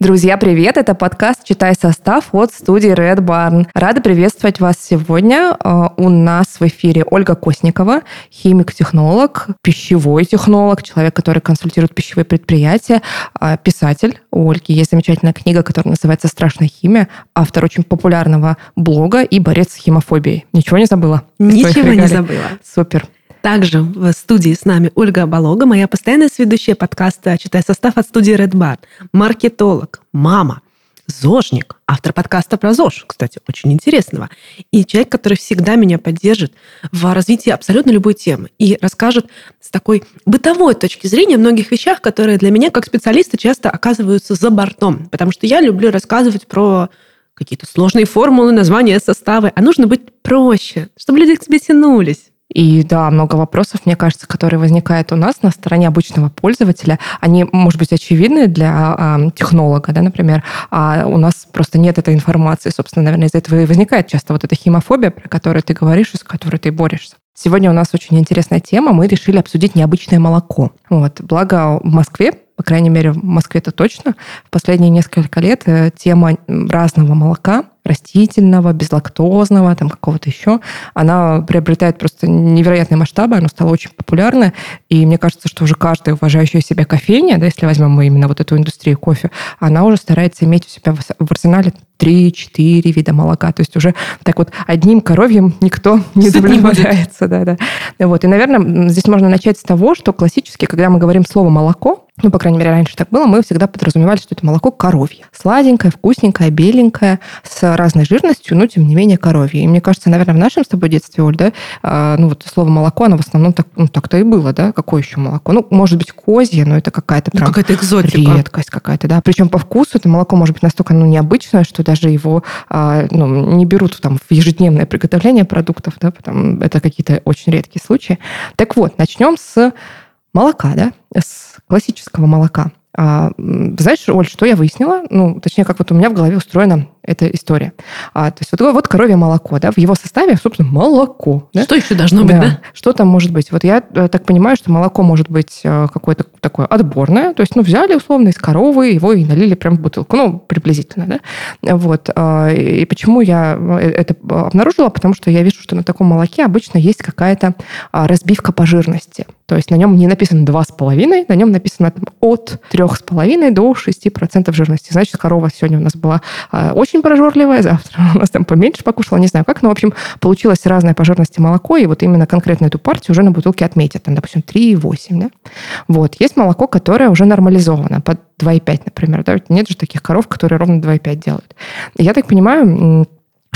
Друзья, привет! Это подкаст «Читай состав» от студии Red Barn. Рада приветствовать вас сегодня. А, у нас в эфире Ольга Косникова, химик-технолог, пищевой технолог, человек, который консультирует пищевые предприятия, а, писатель. У Ольги есть замечательная книга, которая называется «Страшная химия», автор очень популярного блога и борец с химофобией. Ничего не забыла? Ничего не забыла. Супер. Также в студии с нами Ольга Болога, моя постоянная сведущая подкаста «Читай состав» от студии Red Bar, маркетолог, мама, ЗОЖник, автор подкаста про ЗОЖ, кстати, очень интересного, и человек, который всегда меня поддержит в развитии абсолютно любой темы и расскажет с такой бытовой точки зрения о многих вещах, которые для меня как специалиста часто оказываются за бортом, потому что я люблю рассказывать про какие-то сложные формулы, названия, составы, а нужно быть проще, чтобы люди к тебе тянулись. И да, много вопросов, мне кажется, которые возникают у нас на стороне обычного пользователя. Они, может быть, очевидны для э, технолога, да, например, а у нас просто нет этой информации. Собственно, наверное, из-за этого и возникает часто вот эта химофобия, про которую ты говоришь и с которой ты борешься. Сегодня у нас очень интересная тема. Мы решили обсудить необычное молоко. Вот. Благо в Москве по крайней мере, в Москве это точно, в последние несколько лет э, тема разного молока растительного, безлактозного, там какого-то еще, она приобретает просто невероятные масштабы, она стала очень популярной, и мне кажется, что уже каждая уважающая себя кофейня, да, если возьмем мы именно вот эту индустрию кофе, она уже старается иметь у себя в арсенале 3-4 вида молока. То есть уже так вот одним коровьем никто не удовлетворяется. Да, да. Вот. И, наверное, здесь можно начать с того, что классически, когда мы говорим слово «молоко», ну, по крайней мере, раньше так было, мы всегда подразумевали, что это молоко коровье. Сладенькое, вкусненькое, беленькое, с разной жирностью, но, тем не менее, коровье. И мне кажется, наверное, в нашем с тобой детстве, Оль, да, а, ну, вот слово молоко, оно в основном так, ну, так-то и было, да? Какое еще молоко? Ну, может быть, козье, но это какая-то ну, прям... какая-то экзотика. Редкость какая-то, да. Причем по вкусу это молоко может быть настолько, ну, необычное, что даже его а, ну, не берут там в ежедневное приготовление продуктов, да, потому это какие-то очень редкие случаи. Так вот, начнем с молока, да, с классического молока. А, знаешь, Оль, что я выяснила? Ну, точнее, как вот у меня в голове устроена эта история. А, то есть вот, вот коровье молоко, да, в его составе, собственно, молоко. Да? Что еще должно быть, да. да? Что там может быть? Вот я э, так понимаю, что молоко может быть э, какое-то такое отборное, то есть, ну, взяли условно из коровы, его и налили прям в бутылку, ну, приблизительно, да. Вот. А, и почему я э, это обнаружила? Потому что я вижу, что на таком молоке обычно есть какая-то а, разбивка по жирности. То есть на нем не написано 2,5, на нем написано там, от 3,5 до 6% жирности. Значит, корова сегодня у нас была а, очень очень прожорливая, завтра у нас там поменьше покушала, не знаю как, но, в общем, получилось разное по жирности молоко, и вот именно конкретно эту партию уже на бутылке отметят, там, допустим, 3,8, да? Вот. Есть молоко, которое уже нормализовано, под 2,5, например, да? Нет же таких коров, которые ровно 2,5 делают. я так понимаю,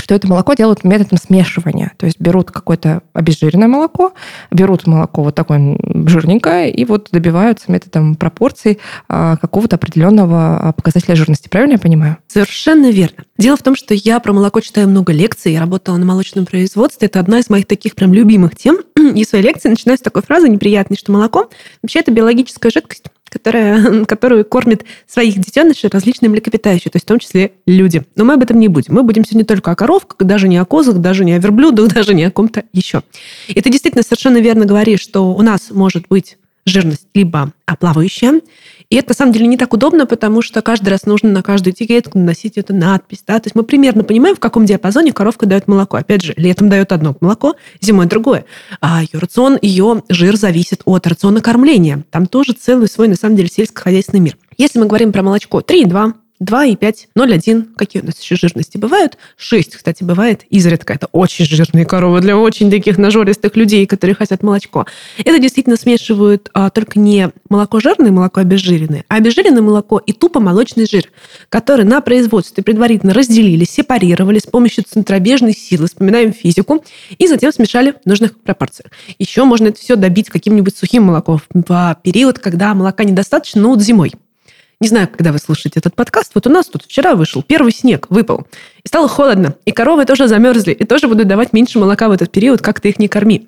что это молоко делают методом смешивания. То есть берут какое-то обезжиренное молоко, берут молоко вот такое жирненькое и вот добиваются методом пропорций а, какого-то определенного а, показателя жирности. Правильно я понимаю? Совершенно верно. Дело в том, что я про молоко читаю много лекций, я работала на молочном производстве. Это одна из моих таких прям любимых тем. И свои лекции начинаю с такой фразы неприятной, что молоко вообще это биологическая жидкость, которая, которую кормит своих детенышей различные млекопитающие, то есть в том числе люди. Но мы об этом не будем. Мы будем сегодня только о коровках, даже не о козах, даже не о верблюдах, даже не о ком-то еще. И ты действительно совершенно верно говоришь, что у нас может быть жирность либо плавающая, и это, на самом деле, не так удобно, потому что каждый раз нужно на каждую этикетку наносить эту надпись. Да? То есть мы примерно понимаем, в каком диапазоне коровка дает молоко. Опять же, летом дает одно молоко, зимой другое. А ее рацион, ее жир зависит от рациона кормления. Там тоже целый свой, на самом деле, сельскохозяйственный мир. Если мы говорим про молочко 3,2, 2,5, 0,1. Какие у нас еще жирности бывают? 6, кстати, бывает изредка. Это очень жирные коровы для очень таких нажористых людей, которые хотят молочко. Это действительно смешивают а, только не молоко жирное, молоко обезжиренное, а обезжиренное молоко и тупо молочный жир, который на производстве предварительно разделили, сепарировали с помощью центробежной силы, вспоминаем физику, и затем смешали в нужных пропорциях. Еще можно это все добить каким-нибудь сухим молоком в период, когда молока недостаточно, но вот зимой. Не знаю, когда вы слушаете этот подкаст. Вот у нас тут вчера вышел первый снег, выпал. И стало холодно. И коровы тоже замерзли. И тоже будут давать меньше молока в этот период, как ты их не корми.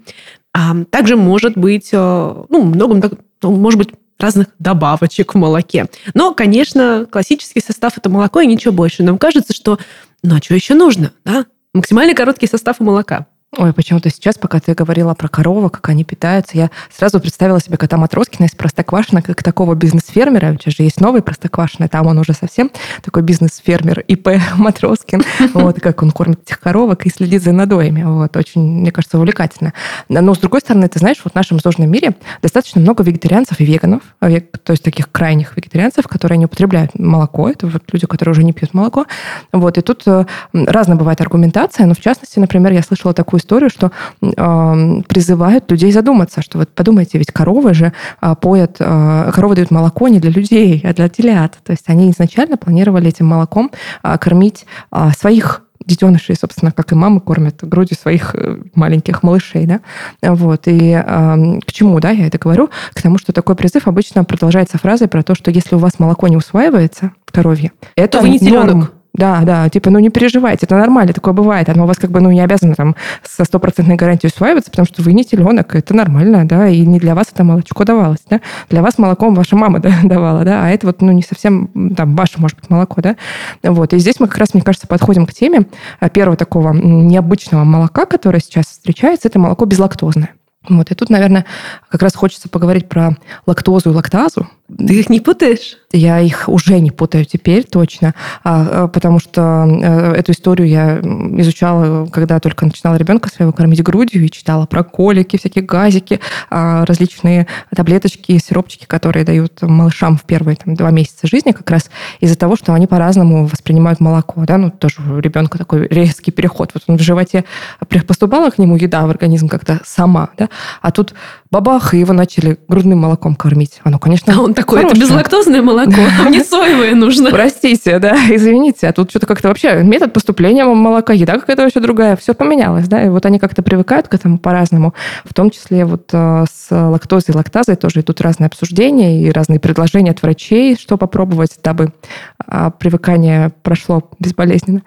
А также может быть, э, ну, много, ну, может быть, разных добавочек в молоке. Но, конечно, классический состав – это молоко и ничего больше. Нам кажется, что ну а что еще нужно? Да? Максимально короткий состав у молока. Ой, почему-то сейчас, пока ты говорила про корову, как они питаются, я сразу представила себе кота Матроскина из Простоквашино, как такого бизнес-фермера. У тебя же есть новый Простоквашино, там он уже совсем такой бизнес-фермер ИП Матроскин. Вот, как он кормит этих коровок и следит за надоями. Вот, очень, мне кажется, увлекательно. Но, с другой стороны, ты знаешь, вот в нашем сложном мире достаточно много вегетарианцев и веганов, то есть таких крайних вегетарианцев, которые не употребляют молоко. Это вот люди, которые уже не пьют молоко. Вот, и тут э, разная бывает аргументация, но в частности, например, я слышала такую историю, что э, призывают людей задуматься, что вот подумайте, ведь коровы же э, поят, э, коровы дают молоко не для людей, а для телят. То есть они изначально планировали этим молоком э, кормить э, своих детенышей, собственно, как и мамы кормят грудью своих э, маленьких малышей, да, вот, и э, к чему, да, я это говорю? К тому, что такой призыв обычно продолжается фразой про то, что если у вас молоко не усваивается, коровье, это то вы не теленок. Норм, да, да, типа, ну не переживайте, это нормально, такое бывает. Оно у вас как бы, ну, не обязано там со стопроцентной гарантией усваиваться, потому что вы не теленок, это нормально, да, и не для вас это молочко давалось, да. Для вас молоком ваша мама да, давала, да, а это вот, ну, не совсем там ваше, может быть, молоко, да. Вот, и здесь мы как раз, мне кажется, подходим к теме э, первого такого необычного молока, которое сейчас встречается, это молоко безлактозное. Вот, и тут, наверное, как раз хочется поговорить про лактозу и лактазу. Ты их не путаешь? Я их уже не путаю теперь точно, а, а, потому что э, эту историю я изучала, когда только начинала ребенка своего кормить грудью и читала про колики, всякие газики, а, различные таблеточки, сиропчики, которые дают малышам в первые там, два месяца жизни, как раз из-за того, что они по-разному воспринимают молоко. Да? Ну, тоже у ребенка такой резкий переход. Вот он в животе поступала к нему еда в организм как-то сама, да? а тут бабах, и его начали грудным молоком кормить. Оно, конечно, А он такой, хорошее. это безлактозное молоко, мне соевое нужно. Простите, да, извините, а тут что-то как-то вообще метод поступления молока, еда какая-то вообще другая, все поменялось, да, и вот они как-то привыкают к этому по-разному, в том числе вот э, с лактозой и лактазой тоже идут разные обсуждения и разные предложения от врачей, что попробовать, дабы а, привыкание прошло безболезненно.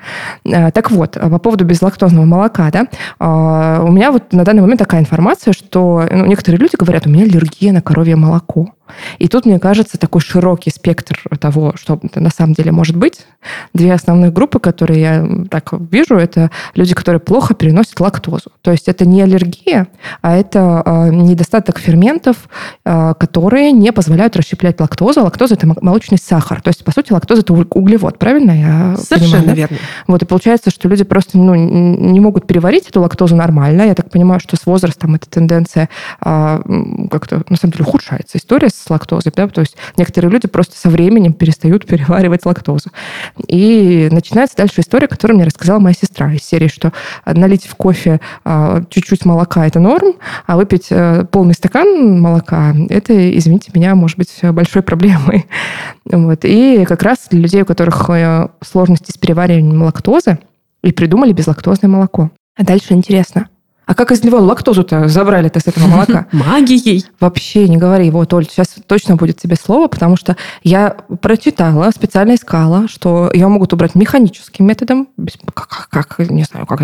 Э, так вот, по поводу безлактозного молока, да, у меня вот на данный момент такая информация, что ну, некоторые люди говорят, у меня аллергия на коровье молоко. И тут, мне кажется, такой широкий спектр того, что на самом деле может быть. Две основных группы, которые я так вижу, это люди, которые плохо переносят лактозу. То есть это не аллергия, а это э, недостаток ферментов, э, которые не позволяют расщеплять лактозу. Лактоза – это молочный сахар. То есть, по сути, лактоза – это углевод, правильно я Совершенно понимаю, верно. Вот, и получается, что люди просто ну, не могут переварить эту лактозу нормально. Я так понимаю, что с возрастом эта тенденция э, как-то, на самом деле, ухудшается. История с лактозой, да, то есть некоторые люди просто со временем перестают переваривать лактозу. И начинается дальше история, которую мне рассказала моя сестра из серии, что налить в кофе а, чуть-чуть молока – это норм, а выпить э, полный стакан молока – это, извините меня, может быть большой проблемой. Вот. И как раз для людей, у которых э, сложности с перевариванием лактозы, и придумали безлактозное молоко. А дальше интересно – а как из него лактозу-то забрали-то с этого молока? Магией. Вообще не говори. Вот, Оль, сейчас точно будет тебе слово, потому что я прочитала, специально искала, что ее могут убрать механическим методом, как, как не знаю, как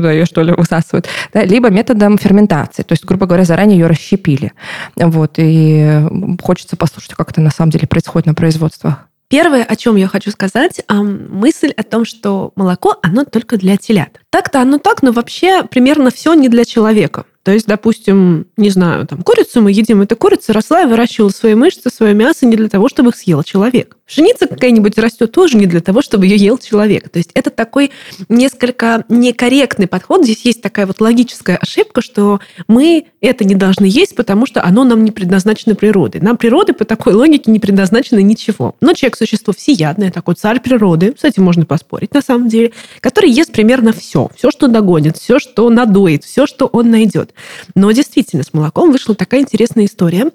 да, ее что ли высасывают, да, либо методом ферментации. То есть, грубо говоря, заранее ее расщепили. Вот, и хочется послушать, как это на самом деле происходит на производствах. Первое, о чем я хочу сказать, мысль о том, что молоко, оно только для телят. Так-то оно так, но вообще примерно все не для человека. То есть, допустим, не знаю, там курицу мы едим, эта курица росла и выращивала свои мышцы, свое мясо не для того, чтобы их съел человек. Пшеница какая-нибудь растет тоже не для того, чтобы ее ел человек. То есть это такой несколько некорректный подход. Здесь есть такая вот логическая ошибка, что мы это не должны есть, потому что оно нам не предназначено природой. Нам природы по такой логике не предназначено ничего. Но человек – существо всеядное, такой царь природы, с этим можно поспорить на самом деле, который ест примерно все. Все, что догонит, все, что надоит, все, что он найдет. Но действительно, с молоком вышла такая интересная история,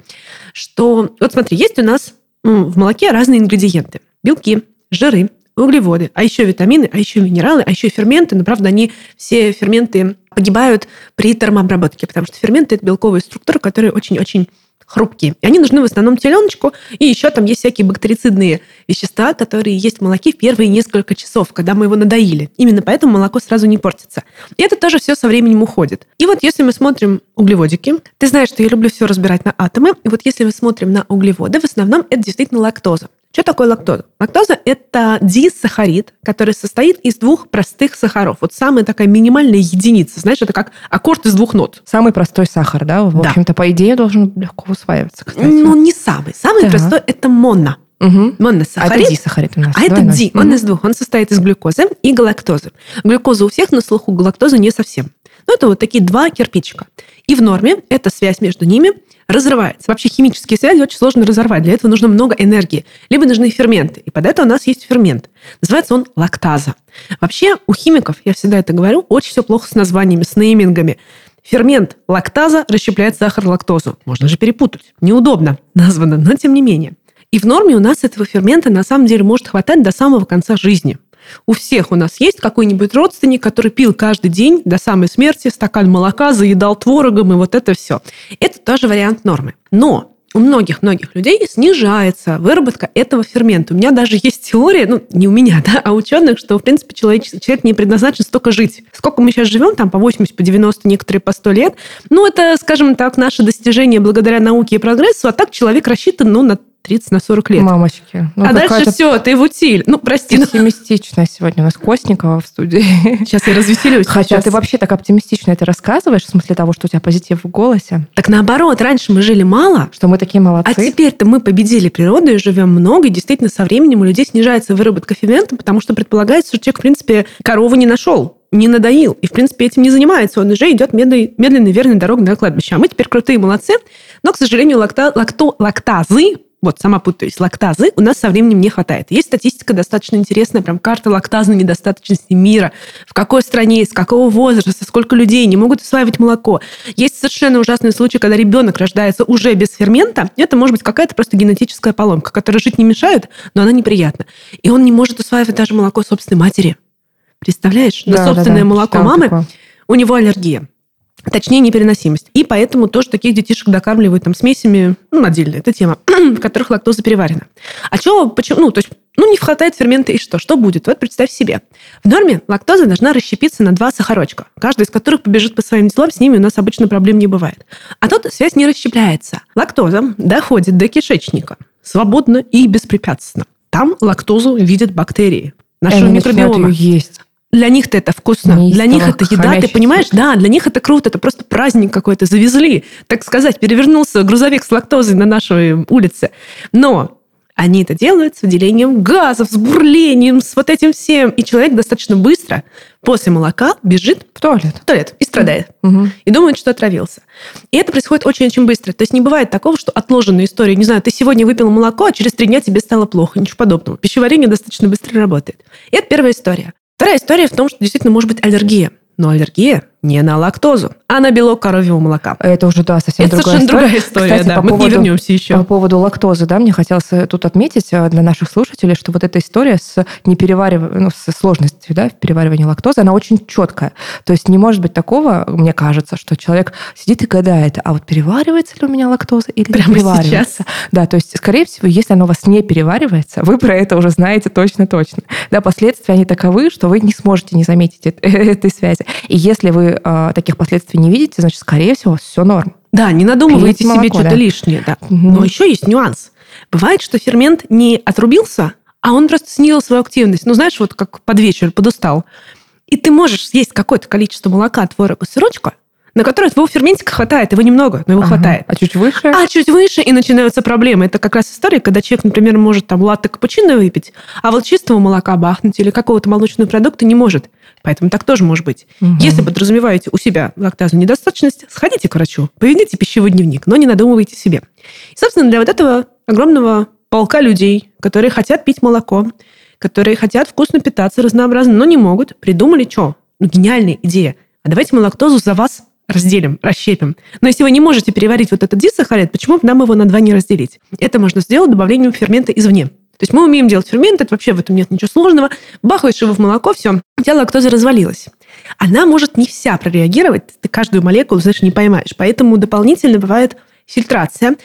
что... Вот смотри, есть у нас в молоке разные ингредиенты. Белки, жиры, углеводы, а еще витамины, а еще минералы, а еще ферменты. Но, правда, они все ферменты погибают при термообработке, потому что ферменты – это белковые структуры, которые очень-очень хрупкие. И они нужны в основном теленочку. И еще там есть всякие бактерицидные вещества, которые есть в молоке в первые несколько часов, когда мы его надоили. Именно поэтому молоко сразу не портится. И это тоже все со временем уходит. И вот если мы смотрим углеводики, ты знаешь, что я люблю все разбирать на атомы. И вот если мы смотрим на углеводы, в основном это действительно лактоза. Что такое лактоза? Лактоза – это дисахарид, который состоит из двух простых сахаров. Вот самая такая минимальная единица. Знаешь, это как аккорд из двух нот. Самый простой сахар, да? В Да. общем-то, по идее, должен легко усваиваться, кстати. Ну, не самый. Самый Так. простой – это моно. Мгм. А это Моносахарид. дисахарид у нас. А это ди, он из двух. Он состоит из глюкозы и галактозы. Глюкоза у всех на слуху, галактоза не совсем. Но это вот такие два кирпичика. И в норме эта связь между ними разрывается. Вообще химические связи очень сложно разорвать. Для этого нужно много энергии. Либо нужны ферменты. И под это у нас есть фермент. Называется он лактаза. Вообще у химиков, я всегда это говорю, очень все плохо с названиями, с неймингами. Фермент лактаза расщепляет сахар лактозу. Можно же перепутать. Неудобно названо, но тем не менее. И в норме у нас этого фермента на самом деле может хватать до самого конца жизни. У всех у нас есть какой-нибудь родственник, который пил каждый день до самой смерти стакан молока, заедал творогом и вот это все. Это тоже вариант нормы. Но у многих-многих людей снижается выработка этого фермента. У меня даже есть теория, ну, не у меня, да, а ученых, что, в принципе, человек, человек не предназначен столько жить. Сколько мы сейчас живем, там по 80, по 90, некоторые по 100 лет. Ну, это, скажем так, наше достижение благодаря науке и прогрессу, а так человек рассчитан, ну, на 30, на 40 лет. Мамочки. Ну, а дальше все, ты в утиль. Ну, прости, но пессимистичная сегодня у нас Костникова в студии. сейчас я развеселюсь. Хотя сейчас. ты вообще так оптимистично это рассказываешь, в смысле того, что у тебя позитив в голосе, Так наоборот, раньше мы жили мало, что мы такие молодцы. А теперь-то мы победили природу и живем много, и действительно со временем у людей снижается выработка фермента, потому что предполагается, что человек, в принципе, корову не нашел, не надоил, и, в принципе, этим не занимается. Он уже идет медленной, медленной верной дорогой на кладбище. А мы теперь крутые молодцы, но, к сожалению, лакта, лакто, лактазы, вот, сама путаюсь, лактазы у нас со временем не хватает. Есть статистика достаточно интересная, прям карта лактазной недостаточности мира. В какой стране, с какого возраста, сколько людей не могут усваивать молоко. Есть совершенно ужасный случай, когда ребенок рождается уже без фермента. Это может быть какая-то просто генетическая поломка, которая жить не мешает, но она неприятна. И он не может усваивать даже молоко собственной матери. Представляешь? Да, На да, собственное да, молоко читала мамы такое. у него аллергия. Точнее, непереносимость. И поэтому тоже таких детишек докармливают там смесями, ну, отдельно, это тема, в которых лактоза переварена. А чего, почему, ну, то есть, ну, не хватает фермента, и что? Что будет? Вот представь себе. В норме лактоза должна расщепиться на два сахарочка, каждый из которых побежит по своим делам, с ними у нас обычно проблем не бывает. А тут связь не расщепляется. Лактоза доходит до кишечника свободно и беспрепятственно. Там лактозу видят бактерии нашего они микробиома. ее есть. Для них-то это вкусно. Неистово Для них это еда, ты понимаешь? Да, для них это круто. Это просто праздник какой-то. Завезли, так сказать, перевернулся грузовик с лактозой на нашей улице. Но они это делают с выделением газов, с бурлением, с вот этим всем. И человек достаточно быстро после молока бежит В туалет. в туалет и страдает. Мгм. И думает, что отравился. И это происходит очень-очень быстро. То есть не бывает такого, что отложенная история. Не знаю, ты сегодня выпил молоко, а через три дня тебе стало плохо. Ничего подобного. Пищеварение достаточно быстро работает. И это первая история. Вторая история в том, что действительно может быть аллергия. Но аллергия не на лактозу, а на белок коровьего молока. Это уже, да, совсем Это другая совершенно история. другая история, Кстати, да. по Мы поводу- вернемся еще. По поводу лактозы, да, мне хотелось э, тут отметить э, для наших слушателей, что вот эта история с неперевариванием, ну, с сложностью, да, в переваривании лактозы, она очень четкая. То есть не может быть такого, мне кажется, что человек сидит и гадает, а вот переваривается ли у меня лактоза или Прямо не переваривается. сейчас. Да, то есть, скорее всего, если оно у вас не переваривается, вы про это уже знаете точно-точно. Да, последствия, они таковы, что вы не сможете не заметить эт- этой связи. И если вы э, таких последствий не видите, значит, скорее всего, все норм. Да, не надумывайте Пейте себе молоко, что-то да. лишнее. Да. Мгм. Но еще есть нюанс. Бывает, что фермент не отрубился, а он просто снизил свою активность. Ну, знаешь, вот как под вечер подустал. И ты можешь съесть какое-то количество молока, творога, сырочка, на которое твоего ферментика хватает. Его немного, но его Ага. хватает. А чуть выше? А чуть выше, и начинаются проблемы. Это как раз история, когда человек, например, может там латте капучино выпить, а вот чистого молока бахнуть или какого-то молочного продукта не может. Поэтому так тоже может быть. Мгм. Если подразумеваете у себя лактазную недостаточность, сходите к врачу, поведите пищевой дневник, но не надумывайте себе. И, собственно, для вот этого огромного полка людей, которые хотят пить молоко, которые хотят вкусно питаться разнообразно, но не могут, придумали что? Ну, гениальная идея. А давайте мы лактозу за вас разделим, расщепим. Но если вы не можете переварить вот этот дисахарид, почему бы нам его на два не разделить? Это можно сделать добавлением фермента извне. То есть мы умеем делать фермент, это вообще в этом нет ничего сложного. Бахаешь его в молоко, все, у тебя лактоза развалилась. Она может не вся прореагировать, ты каждую молекулу, знаешь, не поймаешь. Поэтому дополнительно бывает фильтрация,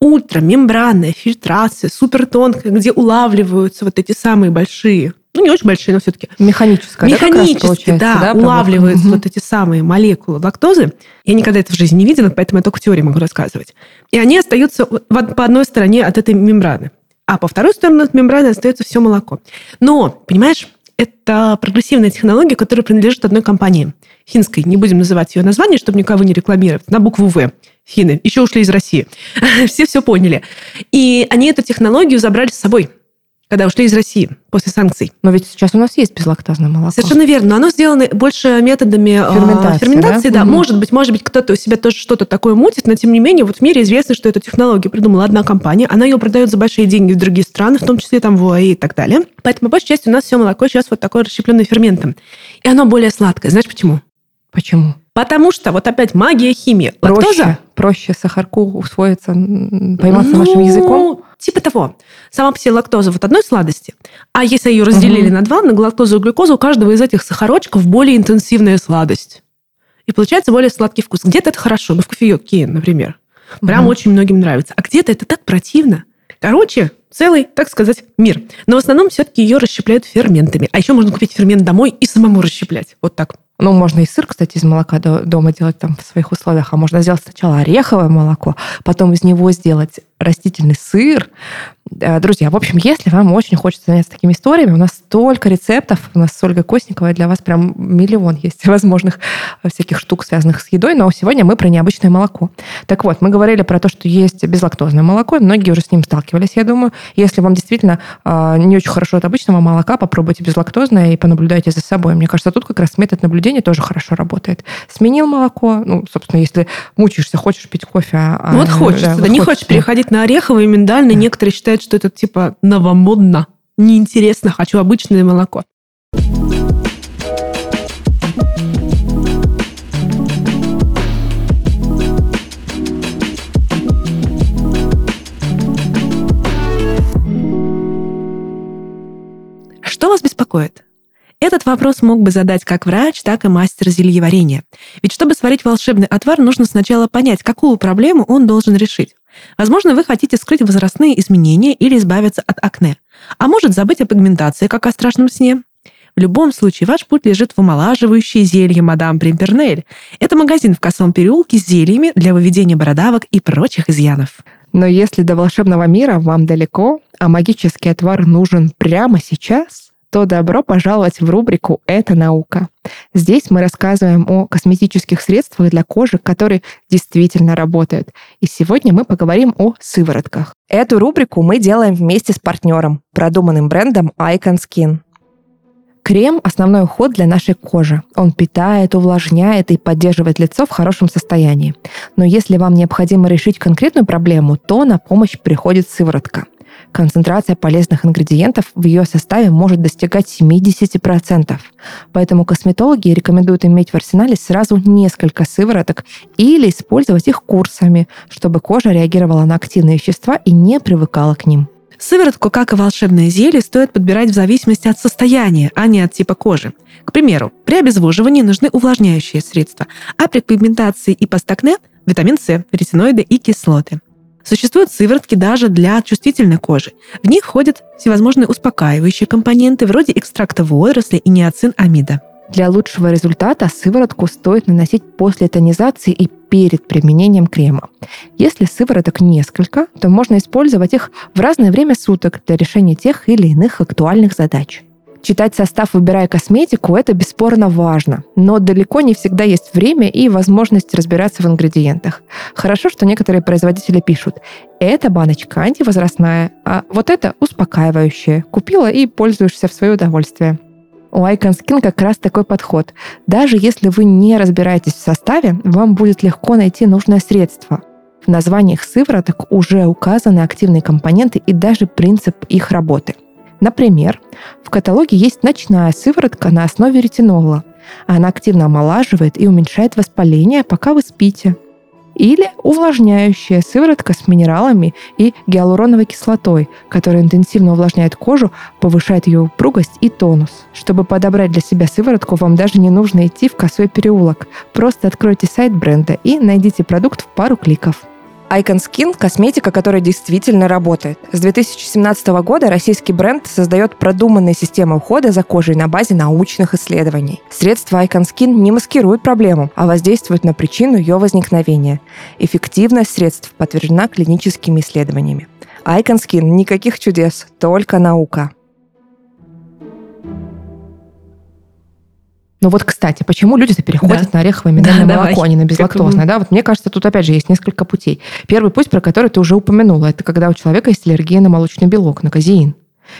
ультрамембранная фильтрация, супертонкая, где улавливаются вот эти самые большие, ну не очень большие, но все-таки Механическая, да, Механически, получается, да, обработка? улавливаются Мгм. вот эти самые молекулы лактозы. Я никогда это в жизни не видела, поэтому я только теории могу рассказывать. И они остаются по одной стороне от этой мембраны. а по вторую сторону от мембраны остается все молоко. Но, понимаешь, это прогрессивная технология, которая принадлежит одной компании. Финской. Не будем называть ее название, чтобы никого не рекламировать. На букву «В». Финны. Еще ушли из России. Все все поняли. И они эту технологию забрали с собой когда ушли из России после санкций. Но ведь сейчас у нас есть безлактозное молоко. Совершенно верно. Но оно сделано больше методами ферментации. ферментации да? да. Угу. Может быть, может быть, кто-то у себя тоже что-то такое мутит, но тем не менее, вот в мире известно, что эту технологию придумала одна компания. Она ее продает за большие деньги в другие страны, в том числе там в УАЭ и так далее. Поэтому, по большей части, у нас все молоко сейчас вот такое расщепленное ферментом. И оно более сладкое. Знаешь почему? Почему? Потому что вот опять магия химии. Проще, Лактоза... проще сахарку усвоиться, пойматься ну, нашим языком? Типа того. Сама по себе лактоза вот одной сладости, а если ее разделили угу. на два, на глактозу и глюкозу, у каждого из этих сахарочков более интенсивная сладость. И получается более сладкий вкус. Где-то это хорошо, ну в кофеек например. Прям угу. очень многим нравится. А где-то это так противно. Короче, целый, так сказать, мир. Но в основном все-таки ее расщепляют ферментами. А еще можно купить фермент домой и самому расщеплять. Вот так. Ну, можно и сыр, кстати, из молока дома делать там в своих условиях. А можно сделать сначала ореховое молоко, потом из него сделать растительный сыр, друзья, в общем, если вам очень хочется заняться такими историями, у нас столько рецептов, у нас с Ольгой Костниковой для вас прям миллион есть возможных всяких штук, связанных с едой, но сегодня мы про необычное молоко. Так вот, мы говорили про то, что есть безлактозное молоко, и многие уже с ним сталкивались, я думаю. Если вам действительно э, не очень хорошо от обычного молока, попробуйте безлактозное и понаблюдайте за собой. Мне кажется, тут как раз метод наблюдения тоже хорошо работает. Сменил молоко, ну, собственно, если мучаешься, хочешь пить кофе... А, ну, вот хочется, да, да, не хочешь переходить на ореховый, миндальный, некоторые считают, считают, что это типа новомодно, неинтересно, хочу обычное молоко. Что вас беспокоит? Этот вопрос мог бы задать как врач, так и мастер зельеварения. Ведь чтобы сварить волшебный отвар, нужно сначала понять, какую проблему он должен решить. Возможно, вы хотите скрыть возрастные изменения или избавиться от акне. А может забыть о пигментации, как о страшном сне. В любом случае, ваш путь лежит в омолаживающее зелье мадам Примпернель. Это магазин в Косом переулке с зельями для выведения бородавок и прочих изъянов. Но если до волшебного мира вам далеко, а магический отвар нужен прямо сейчас, то добро пожаловать в рубрику «Это наука». Здесь мы рассказываем о косметических средствах для кожи, которые действительно работают. И сегодня мы поговорим о сыворотках. Эту рубрику мы делаем вместе с партнером, продуманным брендом Icon Skin. Крем – основной уход для нашей кожи. Он питает, увлажняет и поддерживает лицо в хорошем состоянии. Но если вам необходимо решить конкретную проблему, то на помощь приходит сыворотка – концентрация полезных ингредиентов в ее составе может достигать 70%. Поэтому косметологи рекомендуют иметь в арсенале сразу несколько сывороток или использовать их курсами, чтобы кожа реагировала на активные вещества и не привыкала к ним. Сыворотку, как и волшебное зелье, стоит подбирать в зависимости от состояния, а не от типа кожи. К примеру, при обезвоживании нужны увлажняющие средства, а при пигментации и постакне – витамин С, ретиноиды и кислоты. Существуют сыворотки даже для чувствительной кожи. В них входят всевозможные успокаивающие компоненты вроде экстракта водорослей и неоцин-амида. Для лучшего результата сыворотку стоит наносить после тонизации и перед применением крема. Если сывороток несколько, то можно использовать их в разное время суток для решения тех или иных актуальных задач. Читать состав, выбирая косметику, это бесспорно важно, но далеко не всегда есть время и возможность разбираться в ингредиентах. Хорошо, что некоторые производители пишут, эта баночка антивозрастная, а вот это успокаивающая. Купила и пользуешься в свое удовольствие. У Icon Skin как раз такой подход. Даже если вы не разбираетесь в составе, вам будет легко найти нужное средство. В названиях сывороток уже указаны активные компоненты и даже принцип их работы – Например, в каталоге есть ночная сыворотка на основе ретинола. Она активно омолаживает и уменьшает воспаление, пока вы спите. Или увлажняющая сыворотка с минералами и гиалуроновой кислотой, которая интенсивно увлажняет кожу, повышает ее упругость и тонус. Чтобы подобрать для себя сыворотку, вам даже не нужно идти в косой переулок. Просто откройте сайт бренда и найдите продукт в пару кликов. Icon Skin – косметика, которая действительно работает. С 2017 года российский бренд создает продуманные системы ухода за кожей на базе научных исследований. Средства Icon Skin не маскируют проблему, а воздействуют на причину ее возникновения. Эффективность средств подтверждена клиническими исследованиями. Icon Skin, никаких чудес, только наука. Ну вот, кстати, почему люди-то переходят да. на ореховое миндальное да, молоко, давай. а не на безлактозное? Да, вот мне кажется, тут опять же есть несколько путей. Первый путь, про который ты уже упомянула, это когда у человека есть аллергия на молочный белок, на казеин.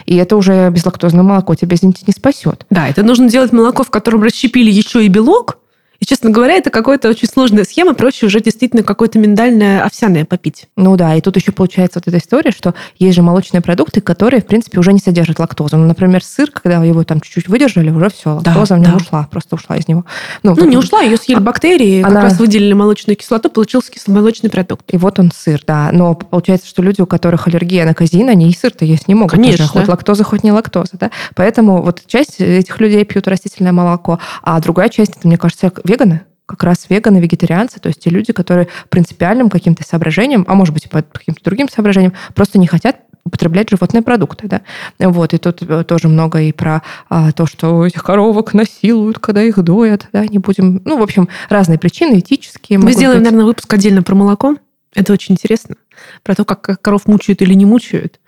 И это уже безлактозное молоко тебя, извините, не спасет. Да, это нужно делать молоко, в котором расщепили еще и белок, и, честно говоря, это какая-то очень сложная схема, проще уже действительно какое-то миндальное овсяное попить. Ну да, и тут еще получается вот эта история, что есть же молочные продукты, которые, в принципе, уже не содержат лактозу. Ну, например, сыр, когда его там чуть-чуть выдержали, уже все, лактоза да, в нем да. ушла, просто ушла из него. Ну, ну не ушла, ее съели а, бактерии, она... как раз выделили молочную кислоту, получился кисломолочный продукт. И вот он сыр, да. Но получается, что люди, у которых аллергия на казеин, они и сыр-то есть не могут. Конечно. Уже, хоть лактоза, хоть не лактоза, да. Поэтому вот часть этих людей пьют растительное молоко, а другая часть, это, мне кажется, веганы как раз веганы, вегетарианцы, то есть те люди, которые принципиальным каким-то соображением, а может быть, по каким-то другим соображениям, просто не хотят употреблять животные продукты, да. Вот, и тут э, тоже много и про а, то, что этих коровок насилуют, когда их доят, да, не будем... Ну, в общем, разные причины, этические. Мы сделаем, быть. наверное, выпуск отдельно про молоко. Это очень интересно. Про то, как коров мучают или не мучают.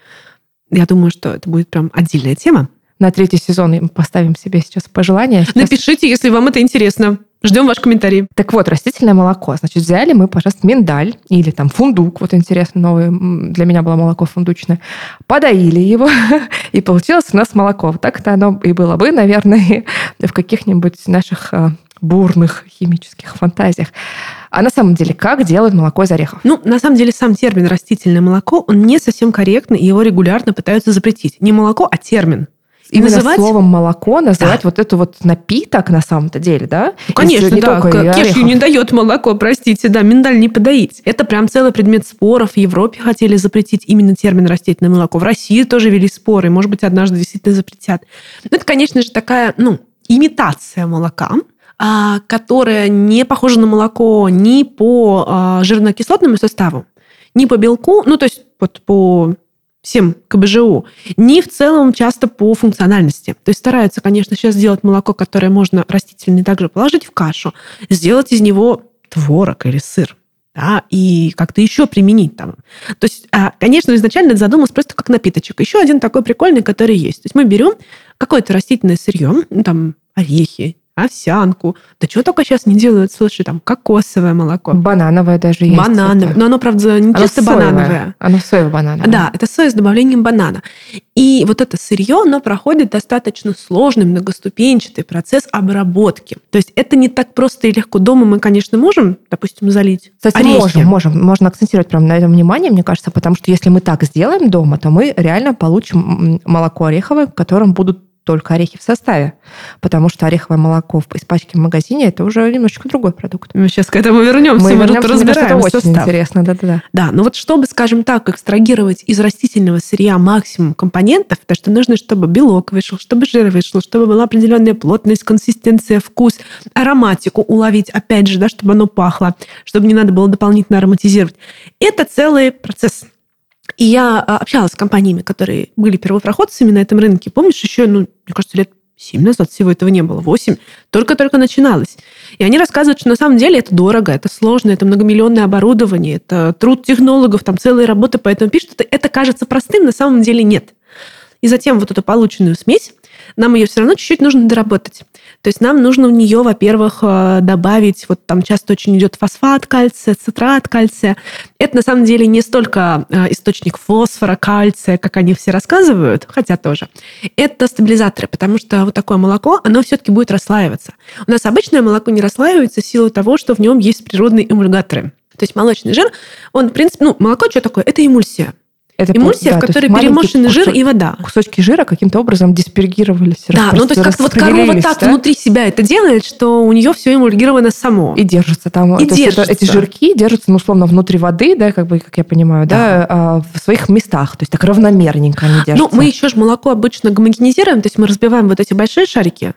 Я думаю, что это будет прям отдельная тема. На третий сезон мы поставим себе сейчас пожелания. Сейчас... Напишите, если вам это интересно. Ждем ваш комментарий. Так вот, растительное молоко. Значит, взяли мы, пожалуйста, миндаль или там фундук. Вот интересно, новое для меня было молоко фундучное. Подоили его, и получилось у нас молоко. Вот так-то оно и было бы, наверное, в каких-нибудь наших а, бурных химических фантазиях. А на самом деле, как делают молоко из орехов? Ну, на самом деле, сам термин «растительное молоко», он не совсем корректный, и его регулярно пытаются запретить. Не молоко, а термин. И Именно называть... словом молоко называть да. вот это вот напиток на самом-то деле, да? Ну, конечно, не да. Кешью не дает молоко, простите, да, миндаль не подоить. Это прям целый предмет споров. В Европе хотели запретить именно термин растительное молоко. В России тоже вели споры. Может быть, однажды действительно запретят. Но это, конечно же, такая, ну, имитация молока, а, которая не похожа на молоко ни по а, жирно-кислотному составу, ни по белку, ну, то есть вот по всем КБЖУ, ни в целом часто по функциональности. То есть стараются, конечно, сейчас сделать молоко, которое можно растительное также положить в кашу, сделать из него творог или сыр да, и как-то еще применить там. То есть, а, конечно, изначально это просто как напиточек. Еще один такой прикольный, который есть. То есть мы берем какое-то растительное сырье, ну, там орехи, овсянку. Да что только сейчас не делают, слушай, там кокосовое молоко. Банановое даже есть. Банановое. Это. Но оно, правда, не оно чисто соевое. банановое. Оно соево-банановое. Да, это соя с добавлением банана. И вот это сырье, оно проходит достаточно сложный, многоступенчатый процесс обработки. То есть это не так просто и легко. Дома мы, конечно, можем, допустим, залить Кстати, орехи. можем, можем. Можно акцентировать прямо на этом внимание, мне кажется, потому что если мы так сделаем дома, то мы реально получим молоко ореховое, в котором будут только орехи в составе, потому что ореховое молоко из пачки в магазине это уже немножечко другой продукт. Мы сейчас к этому вернемся, мы, мы вернемся, разбираем это очень состав. интересно, да-да-да. Да, ну вот чтобы, скажем так, экстрагировать из растительного сырья максимум компонентов, то что нужно, чтобы белок вышел, чтобы жир вышел, чтобы была определенная плотность, консистенция, вкус, ароматику уловить, опять же, да, чтобы оно пахло, чтобы не надо было дополнительно ароматизировать. Это целый процесс. И я а, общалась с компаниями, которые были первопроходцами на этом рынке. Помнишь, еще, ну, мне кажется, лет 7 назад всего этого не было, 8, только-только начиналось. И они рассказывают, что на самом деле это дорого, это сложно, это многомиллионное оборудование, это труд технологов, там целые работы, поэтому пишут, это, это кажется простым, на самом деле нет. И затем вот эту полученную смесь нам ее все равно чуть-чуть нужно доработать. То есть нам нужно в нее, во-первых, э, добавить, вот там часто очень идет фосфат кальция, цитрат кальция. Это на самом деле не столько э, источник фосфора, кальция, как они все рассказывают, хотя тоже. Это стабилизаторы, потому что вот такое молоко, оно все-таки будет расслаиваться. У нас обычное молоко не расслаивается в силу того, что в нем есть природные эмульгаторы. То есть молочный жир, он, в принципе, ну, молоко что такое? Это эмульсия. Это Эмульсия, да, в которой перемешаны жир и вода. Кусочки жира каким-то образом диспергировались. Да, ну то есть как-то вот корова так да? внутри себя это делает, что у нее все эмульгировано само. И держится там. И держится. Это, эти жирки держатся, ну, условно, внутри воды, да, как бы, как я понимаю, да, да а, в своих местах. То есть так равномерненько они держатся. Ну, мы еще же молоко обычно гомогенизируем, то есть мы разбиваем вот эти большие шарики,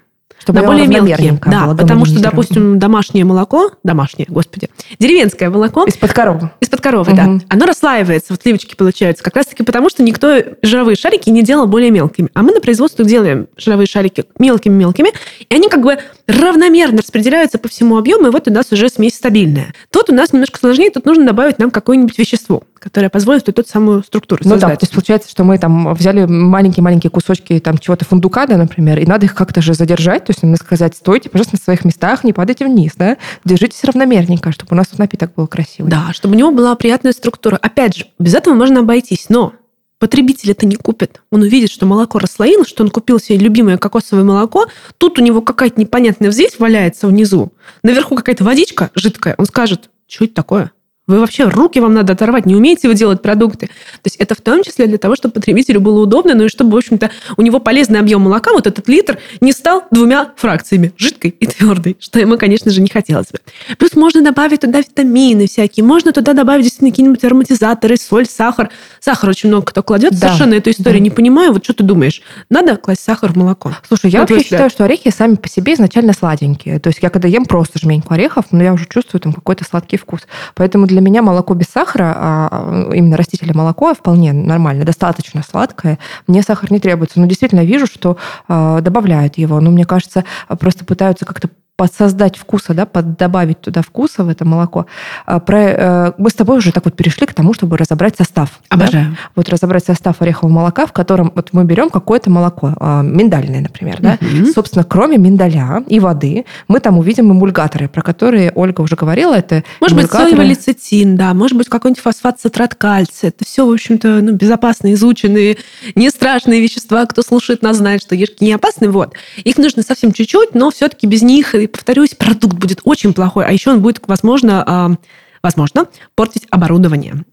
чтобы на более мелкие. Да, потому что, допустим, домашнее молоко, домашнее, господи, деревенское молоко. Из-под коровы. Из-под коровы, угу. да. Оно расслаивается, вот сливочки получаются, как раз-таки потому, что никто жировые шарики не делал более мелкими. А мы на производстве делаем жировые шарики мелкими-мелкими, и они как бы равномерно распределяются по всему объему, и вот у нас уже смесь стабильная. Тут у нас немножко сложнее, тут нужно добавить нам какое-нибудь вещество, которое позволит эту самую структуру Ну создать. да, то есть получается, что мы там взяли маленькие-маленькие кусочки там чего-то фундука, да, например, и надо их как-то же задержать, то есть надо сказать, стойте, пожалуйста, на своих местах, не падайте вниз, да, держитесь равномерненько, чтобы у нас напиток был красивый. Да, чтобы у него была приятная структура. Опять же, без этого можно обойтись, но потребитель это не купит. Он увидит, что молоко расслоилось, что он купил себе любимое кокосовое молоко, тут у него какая-то непонятная взвесь валяется внизу, наверху какая-то водичка жидкая. Он скажет, что это такое? Вы вообще руки вам надо оторвать, не умеете вы делать продукты. То есть это в том числе для того, чтобы потребителю было удобно, ну и чтобы, в общем-то, у него полезный объем молока, вот этот литр, не стал двумя фракциями, жидкой и твердой, что ему, конечно же, не хотелось бы. Плюс можно добавить туда витамины всякие, можно туда добавить действительно какие-нибудь ароматизаторы, соль, сахар. Сахар очень много кто кладет, Да, совершенно эту историю да. не понимаю. Вот что ты думаешь? Надо класть сахар в молоко? Слушай, я твой вообще считаю, что орехи сами по себе изначально сладенькие. То есть я когда ем просто жменьку орехов, но я уже чувствую там какой-то сладкий вкус. Поэтому для меня молоко без сахара, а именно растительное молоко, вполне нормально, достаточно сладкое. Мне сахар не требуется. Но действительно вижу, что а, добавляют его. Но мне кажется, просто пытаются как-то подсоздать вкуса, да, добавить туда вкуса в это молоко. А, Про, э, мы с тобой уже так вот перешли к тому, чтобы разобрать состав. да? Обожаю. Вот разобрать состав орехового молока, в котором вот мы берем какое-то молоко, а, миндальное, например, да, Мгм. Собственно, кроме миндаля и воды, мы там увидим эмульгаторы, про которые Ольга уже говорила. Это Может быть, эмульгаторы- соевый лецитин, да, может быть, какой-нибудь фосфат цитрат кальция. Это все, в общем-то, ну, безопасные, изученные, не страшные вещества. Кто слушает нас, знает, что ешки не опасны. Вот. Их нужно совсем чуть-чуть, но все-таки без них, и, повторюсь, продукт будет очень плохой. А еще он будет, возможно, а, возможно, портить оборудование.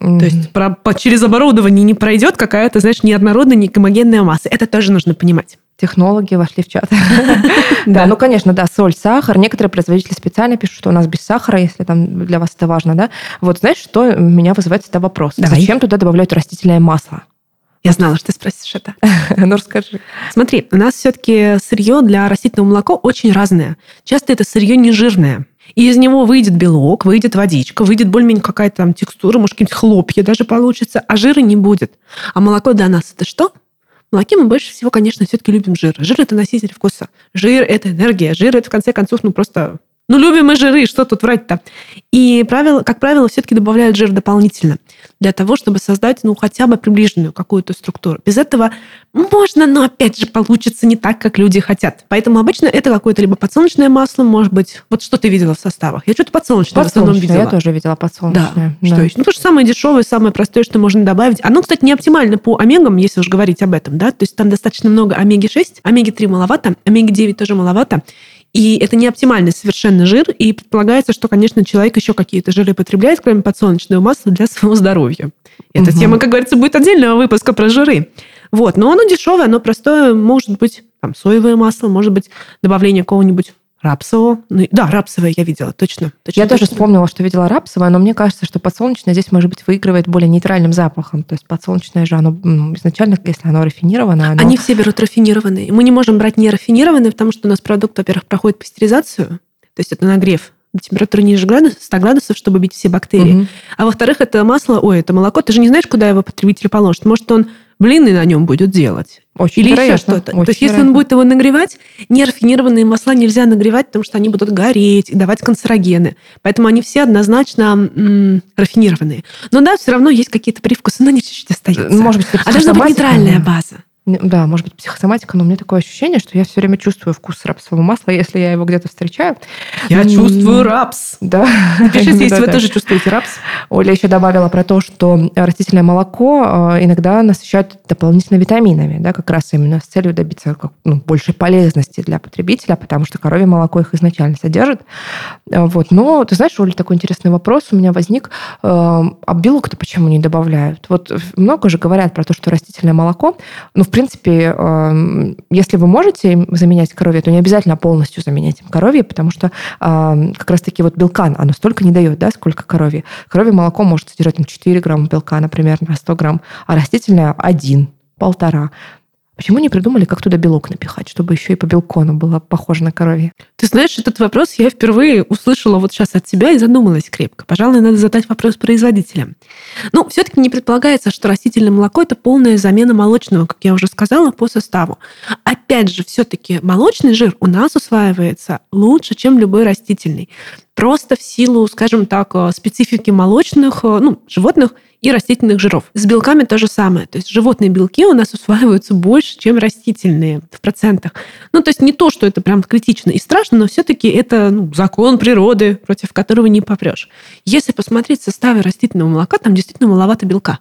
Мгм. То есть про- по- через оборудование не пройдет какая-то, знаешь, неоднородная, не гомогенная масса. Это тоже нужно понимать. Технологи вошли в чат. Да, ну, конечно, да, соль, сахар. Некоторые производители специально пишут, что у нас без сахара, если там для вас это важно, да. Вот знаешь, что меня вызывает всегда вопрос? Зачем туда добавляют растительное масло? Я знала, что ты спросишь это. Ну, расскажи. Смотри, у нас все-таки сырье для растительного молока очень разное. Часто это сырье не жирное. И из него выйдет белок, выйдет водичка, выйдет более-менее какая-то там текстура, может, какие-нибудь хлопья даже получится, а жира не будет. А молоко для нас это что? Молоке мы больше всего, конечно, все-таки любим жир. Жир – это носитель вкуса. Жир – это энергия. Жир – это, в конце концов, ну просто... Ну, любим мы жиры, что тут врать-то? И, правило, как правило, все-таки добавляют жир дополнительно для того, чтобы создать, ну, хотя бы приближенную какую-то структуру. Без этого можно, но, опять же, получится не так, как люди хотят. Поэтому обычно это какое-то либо подсолнечное масло, может быть... Вот что ты видела в составах? Я что-то подсолнечное в основном Подсолнечное, видела. я тоже видела Да, подсолнечное. что есть? Ну, то же самое дешевое, самое простое, что можно добавить. Оно, кстати, не оптимально по омегам, если уж говорить об этом, да, то есть там достаточно много омеги-6, омеги-3 маловато, омеги-9 тоже маловато, и это не оптимальный совершенно жир, и предполагается, что, конечно, человек еще какие-то жиры потребляет, кроме подсолнечного масла, для своего здоровья. Эта Мгм. тема, как говорится, будет отдельного выпуска про жиры. Вот, но оно дешевое, оно простое, может быть, там, соевое масло, может быть, добавление какого-нибудь рапсового. Ну, да, рапсовое я видела, точно. точно Я тоже точно. вспомнила, что видела рапсовое, но мне кажется, что подсолнечное здесь, может быть, выигрывает более нейтральным запахом. То есть подсолнечное же, оно ну, изначально, если оно рафинированное, оно... Они все берут рафинированные. Мы не можем брать нерафинированные, потому что у нас продукт, во-первых, проходит пастеризацию, то есть это нагрев температуры ниже градусов, 100 градусов, чтобы бить все бактерии. Мгм. А во-вторых, это масло, ой, это молоко, ты же не знаешь, куда его потребитель положит. Может, он блины на нем будет делать. Очень Или еще вероятно, что-то. очень То есть, если он вероятно. будет его нагревать, нерафинированные масла нельзя нагревать, потому что они будут гореть и давать канцерогены. Поэтому они все однозначно м, рафинированные. Но да, все равно есть какие-то привкусы, но они чуть-чуть остаются. Может быть, а должна быть нейтральная база. Да, может быть, психосоматика, но у меня такое ощущение, что я все время чувствую вкус рапсового масла, если я его где-то встречаю. Я М, чувствую рапс. Да. Пишите, если вы Да-да. тоже чувствуете рапс. Оля еще добавила про то, что растительное молоко э, иногда насыщают дополнительно витаминами, да, как раз именно с целью добиться как, ну, большей полезности для потребителя, потому что коровье молоко их изначально содержит. Э, Вот. Но, ты знаешь, Оля, такой интересный вопрос у меня возник. э, А белок-то почему не добавляют? Вот много же говорят про то, что растительное молоко, ну, в принципе, э, если вы можете заменять коровье, то не обязательно полностью заменять им коровье, потому что э, как раз-таки вот белка оно столько не дает, да, сколько коровье. Коровье молоко может содержать там, 4 грамма белка, например, на 100 грамм, а растительное 1, полтора. Почему не придумали, как туда белок напихать, чтобы еще и по белку оно было похоже на коровье? Ты знаешь, этот вопрос я впервые услышала вот сейчас от тебя и задумалась крепко. Пожалуй, надо задать вопрос производителям. Ну, все-таки не предполагается, что растительное молоко – это полная замена молочного, как я уже сказала, по составу. Опять же, все-таки молочный жир у нас усваивается лучше, чем любой растительный. Просто в силу, скажем так, э, специфики молочных, э, ну, животных и растительных жиров. С белками то же самое. То есть животные белки у нас усваиваются больше, чем растительные в процентах. Ну, то есть не то, что это прям критично и страшно, но все-таки это ну, закон природы, против которого не попрешь. Если посмотреть составы растительного молока, там действительно маловато белка.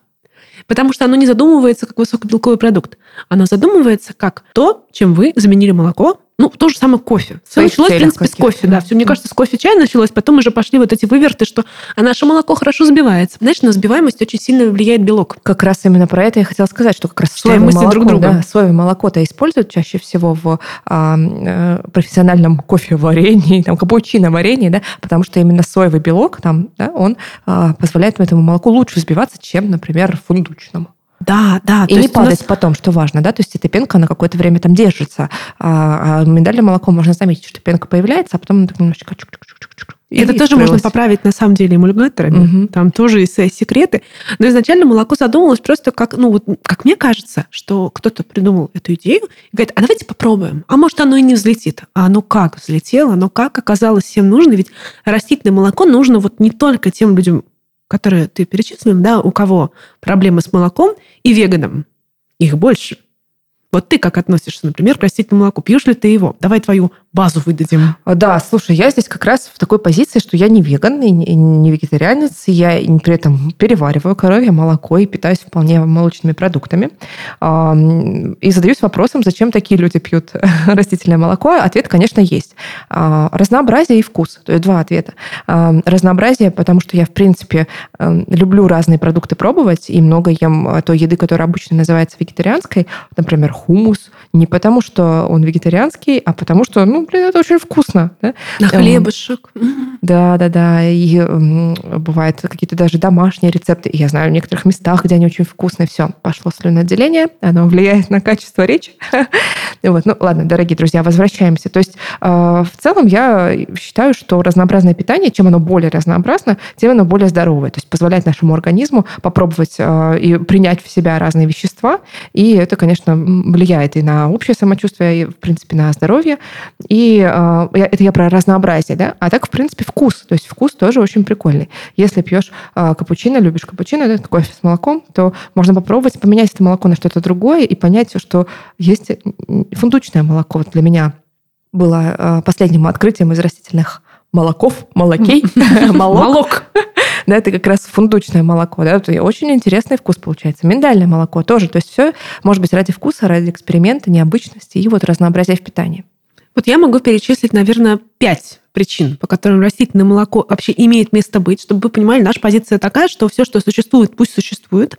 Потому что оно не задумывается как высокобелковый продукт. Оно задумывается как то, чем вы заменили молоко ну, то же самое кофе. Все началось, в принципе, с кофе, да. Все, мне кажется, с кофе чай началось, потом уже пошли вот эти выверты, что а наше молоко хорошо сбивается. Знаешь, на сбиваемость очень сильно влияет белок. Как раз именно про это я хотела сказать, что как раз соевое молоко, друг друга. Да, соевое молоко-то используют чаще всего в а, профессиональном кофе-варении, там, капучино-варенье, да, потому что именно соевый белок там, да, он а, позволяет этому молоку лучше взбиваться, чем, например, фундучному. Да, да. И не падать нас... потом, что важно, да, то есть эта пенка на какое-то время там держится. А, а миндальное молоко можно заметить, что пенка появляется, а потом она так немножечко чук -чук -чук -чук и это тоже можно поправить на самом деле эмульгаторами. Угу. Там тоже есть свои секреты. Но изначально молоко задумывалось просто как, ну вот, как мне кажется, что кто-то придумал эту идею и говорит, а давайте попробуем. А может, оно и не взлетит. А оно как взлетело, оно как оказалось всем нужно. Ведь растительное молоко нужно вот не только тем людям, которые ты перечислил, да, у кого проблемы с молоком и веганом, их больше. Вот ты как относишься, например, к растительному молоку? Пьешь ли ты его? Давай твою базу выдадим. А, да, слушай, я здесь как раз в такой позиции, что я не веган и не вегетарианец, я при этом перевариваю коровье молоко и питаюсь вполне молочными продуктами. И задаюсь вопросом, зачем такие люди пьют растительное молоко? Ответ, конечно, есть. А, разнообразие и вкус. То есть два ответа. Разнообразие, потому что я, в принципе, эм, люблю разные продукты пробовать и много ем а, той еды, которая обычно называется вегетарианской, например, хумус, не потому что он вегетарианский, а потому что, ну, блин, это очень вкусно. Да? На хлебушек. Да, да, да. И бывают какие-то даже домашние рецепты. Я знаю в некоторых местах, где они очень вкусные. Все, пошло слюноотделение, оно влияет на качество речи. вот. Ну, ладно, дорогие друзья, возвращаемся. То есть, э, в целом, я считаю, что разнообразное питание, чем оно более разнообразно, тем оно более здоровое. То есть, позволяет нашему организму попробовать э, и принять в себя разные вещества. И это, конечно, влияет и на общее самочувствие, и, в принципе, на здоровье. И э, это я про разнообразие, да? А так, в принципе, вкус. То есть вкус тоже очень прикольный. Если пьешь э, капучино, любишь капучино, да, кофе с молоком, то можно попробовать поменять это молоко на что-то другое и понять, что есть фундучное молоко. Вот для меня было э, последним открытием из растительных молоков, молокей, молок. Да, это как раз фундучное молоко. Да, очень интересный вкус получается. Миндальное молоко тоже. То есть все может быть ради вкуса, ради эксперимента, необычности и вот разнообразия в питании. Вот я могу перечислить, наверное, пять причин, по которым растительное молоко вообще имеет место быть, чтобы вы понимали, наша позиция такая, что все, что существует, пусть существует.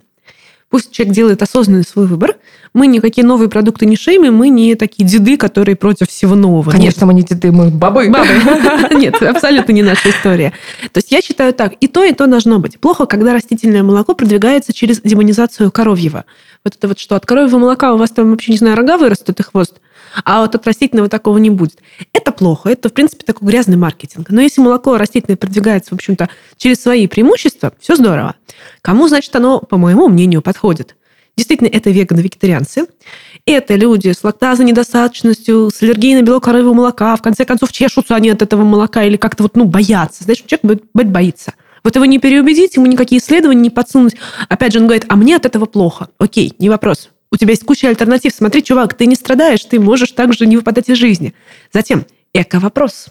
Пусть человек делает осознанный свой выбор. Мы никакие новые продукты не шеймим, мы не такие деды, которые против всего нового. Конечно, Нет. мы не деды, мы бабы. Бабы. Нет, абсолютно не наша история. То есть я считаю так, и то, и то должно быть. Плохо, когда растительное молоко продвигается через демонизацию коровьего. Вот это вот что, от коровьего молока у вас там вообще, не знаю, рога вырастут и хвост а вот от растительного такого не будет. Это плохо, это, в принципе, такой грязный маркетинг. Но если молоко растительное продвигается, в общем-то, через свои преимущества, все здорово. Кому, значит, оно, по моему мнению, подходит? Действительно, это веганы-вегетарианцы. Это люди с лактазой недостаточностью, с аллергией на белок коровьего молока. В конце концов, чешутся они от этого молока или как-то вот, ну, боятся. Знаешь, человек боится. Вот его не переубедить, ему никакие исследования не подсунуть. Опять же, он говорит, а мне от этого плохо. Окей, не вопрос. У тебя есть куча альтернатив. Смотри, чувак, ты не страдаешь, ты можешь также не выпадать из жизни. Затем, эко-вопрос.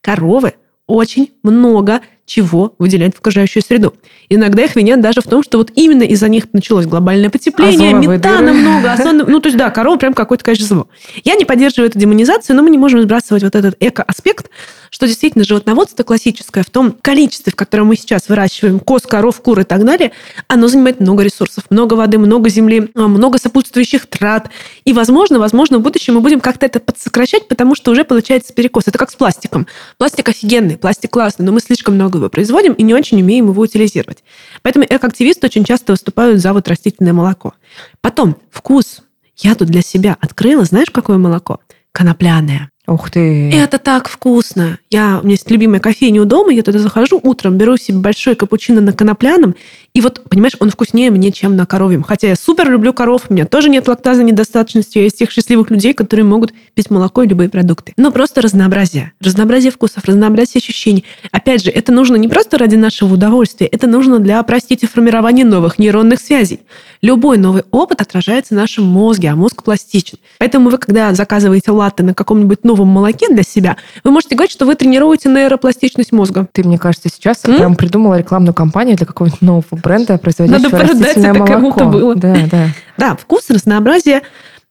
Коровы очень много чего выделяют в окружающую среду. Иногда их винят даже в том, что вот именно из-за них началось глобальное потепление, Озоновые метана дыры. много. Озон... Ну, то есть, да, корова прям какое-то, конечно, зло. Я не поддерживаю эту демонизацию, но мы не можем сбрасывать вот этот эко-аспект, что действительно животноводство классическое в том количестве, в котором мы сейчас выращиваем коз, коров, кур и так далее, оно занимает много ресурсов, много воды, много земли, а, много сопутствующих трат. И, возможно, возможно, в будущем мы будем как-то это подсокращать, потому что уже получается перекос. Это как с пластиком. Пластик офигенный, пластик классный, но мы слишком много его производим и не очень умеем его утилизировать. Поэтому экоактивисты очень часто выступают за вот растительное молоко. Потом, вкус. Я тут для себя открыла, знаешь, какое молоко? Конопляное. Ух ты! Это так вкусно. Я, у меня есть любимая кофейня у дома, я туда захожу утром, беру себе большой капучино на конопляном, и вот, понимаешь, он вкуснее мне, чем на коровьем. Хотя я супер люблю коров, у меня тоже нет лактазы недостаточности, я из тех счастливых людей, которые могут пить молоко и любые продукты. Но просто разнообразие. Разнообразие вкусов, разнообразие ощущений. Опять же, это нужно не просто ради нашего удовольствия, это нужно для, простите, формирования новых нейронных связей. Любой новый опыт отражается в нашем мозге, а мозг пластичен. Поэтому вы, когда заказываете латте на каком-нибудь новом молоке для себя, вы можете говорить, что вы тренируете нейропластичность мозга. Ты, мне кажется, сейчас М? прям придумала рекламную кампанию для какого-нибудь нового бренда, производящего Надо продать это молоко. кому-то было. Да, да. Да, вкус, разнообразие.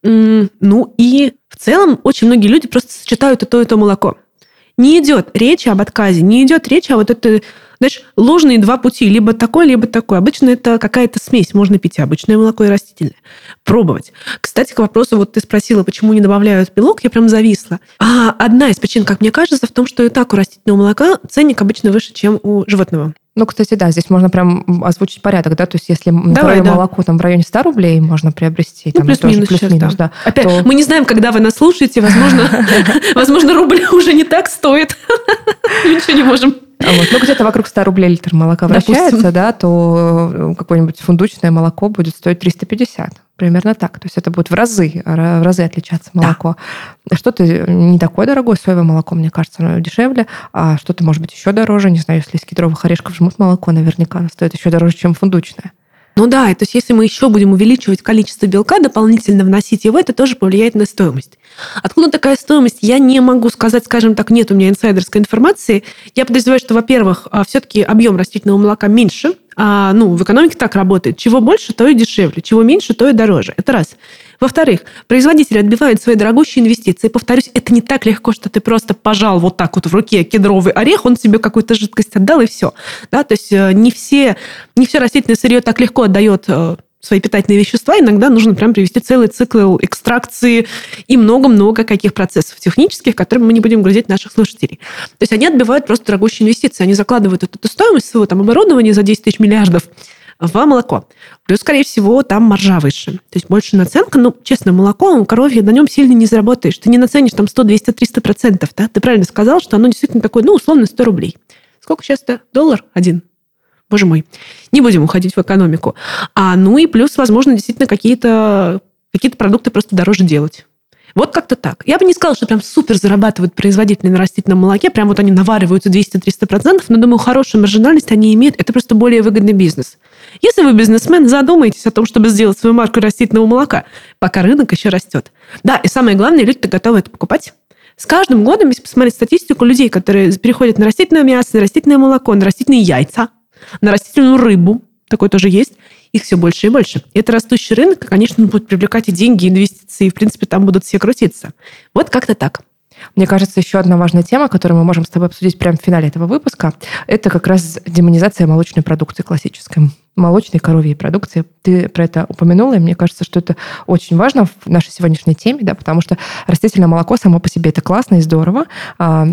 Ну и в целом очень многие люди просто сочетают и то, и то молоко. Не идет речь об отказе, не идет речь о вот это знаешь, ложные два пути, либо такой, либо такой. Обычно это какая-то смесь, можно пить обычное молоко, и растительное. Пробовать. Кстати, к вопросу, вот ты спросила, почему не добавляют белок, я прям зависла. А одна из причин, как мне кажется, в том, что и так у растительного молока ценник обычно выше, чем у животного. Ну, кстати, да, здесь можно прям озвучить порядок, да, то есть если Давай, да. молоко там в районе 100 рублей можно приобрести, ну, плюс-минус плюс, плюс, минус, да. Опять, то... мы не знаем, когда вы нас слушаете, возможно, возможно, рубль уже не так стоит. Ничего не можем вот. Ну, где-то вокруг 100 рублей литр молока вращается, Допустим. да, то э, какое-нибудь фундучное молоко будет стоить 350. Примерно так. То есть это будет в разы, в разы отличаться молоко. Да. Что-то не такое дорогое соевое молоко, мне кажется, оно дешевле, а что-то может быть еще дороже. Не знаю, если из кедровых орешков жмут молоко, наверняка оно стоит еще дороже, чем фундучное. Ну да, то есть если мы еще будем увеличивать количество белка, дополнительно вносить его, это тоже повлияет на стоимость. Откуда такая стоимость? Я не могу сказать, скажем так, нет у меня инсайдерской информации. Я подозреваю, что, во-первых, а, все-таки объем растительного молока меньше, а, ну, в экономике так работает. Чего больше, то и дешевле. Чего меньше, то и дороже. Это раз. Во-вторых, производители отбивают свои дорогущие инвестиции. Повторюсь, это не так легко, что ты просто пожал вот так вот в руке кедровый орех, он тебе какую-то жидкость отдал, и все. Да? То есть э, не все, не все растительное сырье так легко отдает э, свои питательные вещества, иногда нужно прям привести целый цикл экстракции и много-много каких процессов технических, которые мы не будем грузить наших слушателей. То есть они отбивают просто дорогущие инвестиции, они закладывают эту, стоимость своего там оборудования за 10 тысяч миллиардов в молоко. Плюс, скорее всего, там маржа выше. То есть больше наценка. Ну, честно, молоко, коровье, на нем сильно не заработаешь. Ты не наценишь там 100, 200, 300 процентов. Да? Ты правильно сказал, что оно действительно такое, ну, условно, 100 рублей. Сколько сейчас-то? Доллар один. Боже мой. Не будем уходить в экономику. А, ну и плюс, возможно, действительно какие-то какие продукты просто дороже делать. Вот как-то так. Я бы не сказала, что прям супер зарабатывают производители на растительном молоке, прям вот они навариваются 200-300%, но, думаю, хорошую маржинальность они имеют. Это просто более выгодный бизнес. Если вы бизнесмен, задумайтесь о том, чтобы сделать свою марку растительного молока, пока рынок еще растет. Да, и самое главное, люди готовы это покупать. С каждым годом, если посмотреть статистику людей, которые переходят на растительное мясо, на растительное молоко, на растительные яйца, на растительную рыбу, такое тоже есть, их все больше и больше. И это растущий рынок, конечно, будет привлекать и деньги, и инвестиции, и, в принципе, там будут все крутиться. Вот как-то так. Мне кажется, еще одна важная тема, которую мы можем с тобой обсудить прямо в финале этого выпуска, это как раз демонизация молочной продукции классической молочной коровьей продукции. Ты про это упомянула, и мне кажется, что это очень важно в нашей сегодняшней теме, да, потому что растительное молоко само по себе это классно и здорово, а,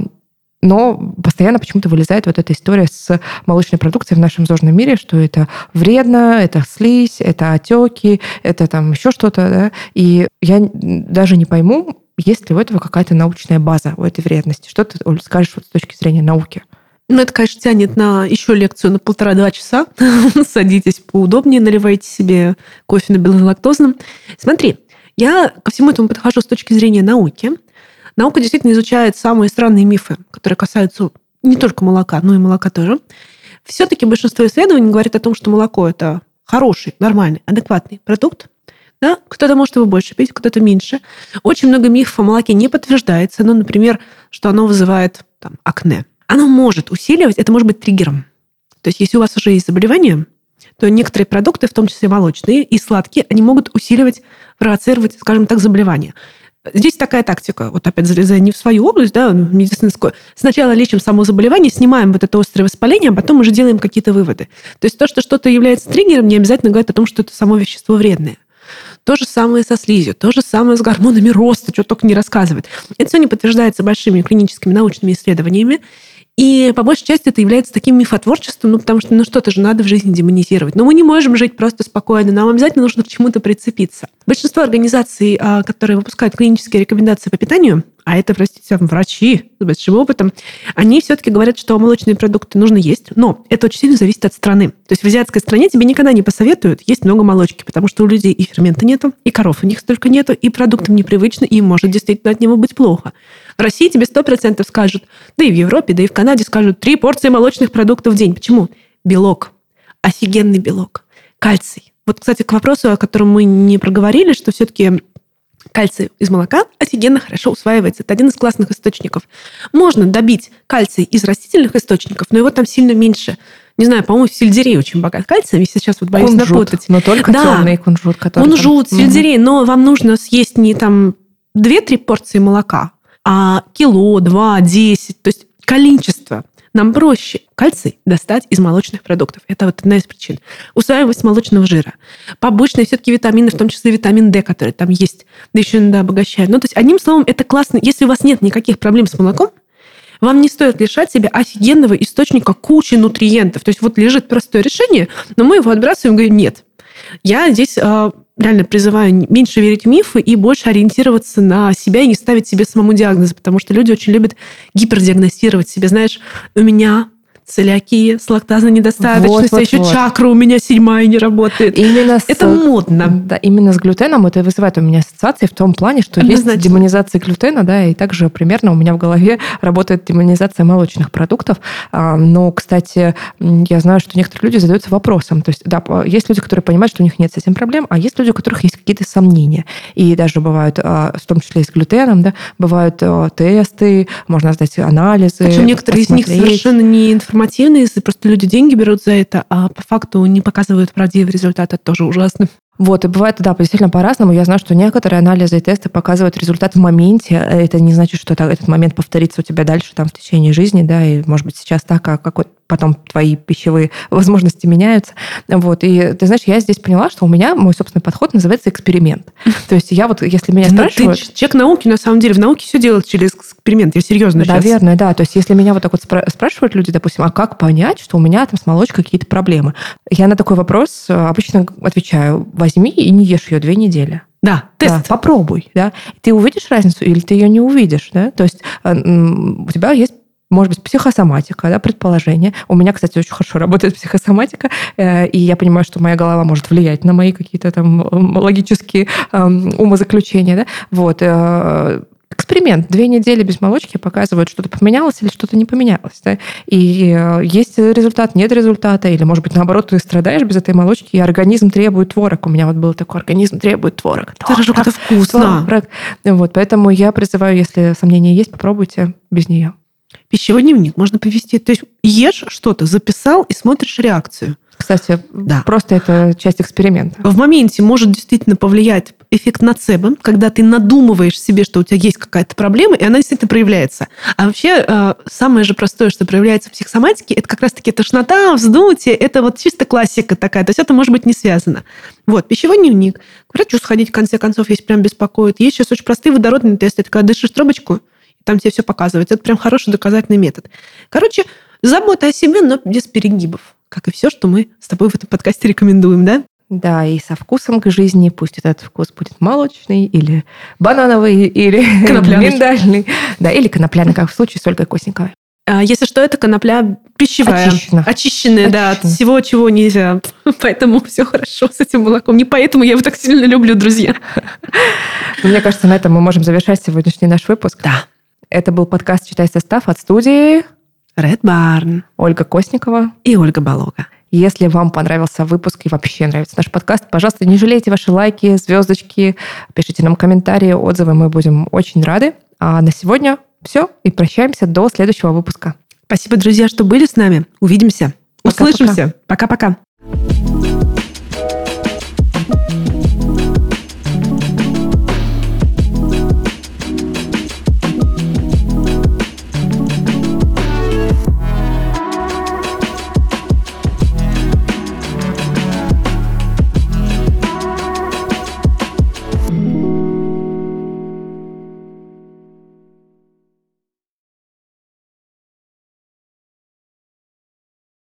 но постоянно почему-то вылезает вот эта история с молочной продукцией в нашем зожном мире, что это вредно, это слизь, это отеки, это там еще что-то, да, и я даже не пойму, есть ли у этого какая-то научная база, у этой вредности. Что ты, скажешь вот с точки зрения науки? Ну, это, конечно, тянет на еще лекцию на полтора-два часа. Садитесь поудобнее, наливайте себе кофе на белолактозном. Смотри, я ко всему этому подхожу с точки зрения науки. Наука действительно изучает самые странные мифы, которые касаются не только молока, но и молока тоже. Все-таки большинство исследований говорит о том, что молоко – это хороший, нормальный, адекватный продукт, да? Кто-то может его больше пить, кто-то меньше. Очень много мифов о молоке не подтверждается. Ну, например, что оно вызывает там, акне. Оно может усиливать, это может быть триггером. То есть если у вас уже есть заболевание, то некоторые продукты, в том числе молочные и сладкие, они могут усиливать, провоцировать, скажем так, заболевание. Здесь такая тактика, вот опять залезая не в свою область, да, медицинскую. Сначала лечим само заболевание, снимаем вот это острое воспаление, а потом уже делаем какие-то выводы. То есть то, что что-то является триггером, не обязательно говорит о том, что это само вещество вредное. То же самое со слизью, то же самое с гормонами роста, что только не рассказывает. Это все не подтверждается большими клиническими научными исследованиями. И по большей части это является таким мифотворчеством, ну, потому что ну, что-то же надо в жизни демонизировать. Но мы не можем жить просто спокойно, нам обязательно нужно к чему-то прицепиться. Большинство организаций, а, которые выпускают клинические рекомендации по питанию, а это, простите, врачи с большим опытом, они все-таки говорят, что молочные продукты нужно есть, но это очень сильно зависит от страны. То есть в азиатской стране тебе никогда не посоветуют есть много молочки, потому что у людей и фермента нету, и коров у них столько нету, и продуктам непривычно, и может действительно от него быть плохо. В России тебе сто процентов скажут, да и в Европе, да и в Канаде скажут, три порции молочных продуктов в день. Почему? Белок. Офигенный белок. Кальций. Вот, кстати, к вопросу, о котором мы не проговорили, что все-таки Кальций из молока офигенно хорошо усваивается. Это один из классных источников. Можно добить кальций из растительных источников, но его там сильно меньше. Не знаю, по-моему, сельдерей очень богат кальцием. Я сейчас вот боюсь кунжут, напутать. Но только да. темный кунжут, который... Кунжут, там... сельдерей. Но вам нужно съесть не там 2-3 порции молока, а кило, два, десять. То есть количество. Нам проще кальций достать из молочных продуктов. Это вот одна из причин. Усваиваемость молочного жира. Побочные все-таки витамины, в том числе витамин D, который там есть, да еще иногда обогащает. Ну, то есть, одним словом, это классно. Если у вас нет никаких проблем с молоком, вам не стоит лишать себя офигенного источника кучи нутриентов. То есть вот лежит простое решение, но мы его отбрасываем и говорим, нет, я здесь э, реально призываю меньше верить в мифы и больше ориентироваться на себя и не ставить себе самому диагнозы, потому что люди очень любят гипердиагностировать себе. Знаешь, у меня целиакия, с лактазной недостаточностью, вот, вот, еще вот. чакра у меня седьмая не работает. Именно это с, модно. Да, именно с глютеном это вызывает у меня ассоциации в том плане, что Однозначно. есть демонизация глютена, да, и также примерно у меня в голове работает демонизация молочных продуктов. А, но, кстати, я знаю, что некоторые люди задаются вопросом. То есть, да, есть люди, которые понимают, что у них нет с этим проблем, а есть люди, у которых есть какие-то сомнения. И даже бывают, а, в том числе и с глютеном, да, бывают а, тесты, можно сдать анализы. Причем некоторые из них совершенно не информативные информативные, просто люди деньги берут за это, а по факту не показывают правдивый результат, это тоже ужасно. Вот, и бывает, да, действительно по-разному. Я знаю, что некоторые анализы и тесты показывают результат в моменте. Это не значит, что это, этот момент повторится у тебя дальше там в течение жизни, да, и, может быть, сейчас так, а какой потом твои пищевые возможности меняются. Вот. И ты знаешь, я здесь поняла, что у меня мой собственный подход называется эксперимент. То есть я вот, если меня спрашивают... Ты человек науки, на самом деле. В науке все делают через эксперимент. Я серьезно Да, сейчас. верно, да. То есть если меня вот так вот спрашивают люди, допустим, а как понять, что у меня там с молочкой какие-то проблемы? Я на такой вопрос э, обычно отвечаю, возьми и не ешь ее две недели. Да, тест. Да, попробуй, да. Ты увидишь разницу или ты ее не увидишь, да? То есть э, у тебя есть может быть, психосоматика, да, предположение. У меня, кстати, очень хорошо работает психосоматика, э, и я понимаю, что моя голова может влиять на мои какие-то там логические умозаключения, да. Вот. Э, эксперимент. Две недели без молочки показывают, что-то поменялось или что-то не поменялось. Да? И э, есть результат, нет результата, или, может быть, наоборот, ты страдаешь без этой молочки, и организм требует творог. У меня вот был такой организм требует творог. Хорошо, это вкусно. Творог. Вот, поэтому я призываю, если сомнения есть, попробуйте без нее. Пищевой дневник можно повести. То есть ешь что-то, записал и смотришь реакцию. Кстати, да. просто это часть эксперимента. В моменте может действительно повлиять эффект нацебо, когда ты надумываешь себе, что у тебя есть какая-то проблема, и она действительно проявляется. А вообще э, самое же простое, что проявляется в психосоматике, это как раз-таки тошнота, вздутие, это вот чисто классика такая, то есть это может быть не связано. Вот, пищевой дневник. К врачу сходить, в конце концов, если прям беспокоит. Есть сейчас очень простые водородные тесты. Это когда дышишь трубочку, там тебе все показывается. Это прям хороший доказательный метод. Короче, забота о себе, но без перегибов. Как и все, что мы с тобой в этом подкасте рекомендуем, да? Да, и со вкусом к жизни, пусть этот вкус будет молочный, или банановый, или миндальный, да, или конопляный, как в случае с Ольгой Косниковой. А если что, это конопля пищевая. Очищена. Очищенная, да, от всего, чего нельзя. Поэтому все хорошо с этим молоком. Не поэтому я его так сильно люблю, друзья. Мне кажется, на этом мы можем завершать сегодняшний наш выпуск. Да. Это был подкаст «Читай состав» от студии Red Barn. Ольга Костникова. И Ольга Балога. Если вам понравился выпуск и вообще нравится наш подкаст, пожалуйста, не жалейте ваши лайки, звездочки, пишите нам комментарии, отзывы, мы будем очень рады. А на сегодня все, и прощаемся до следующего выпуска. Спасибо, друзья, что были с нами. Увидимся, услышимся. Пока-пока.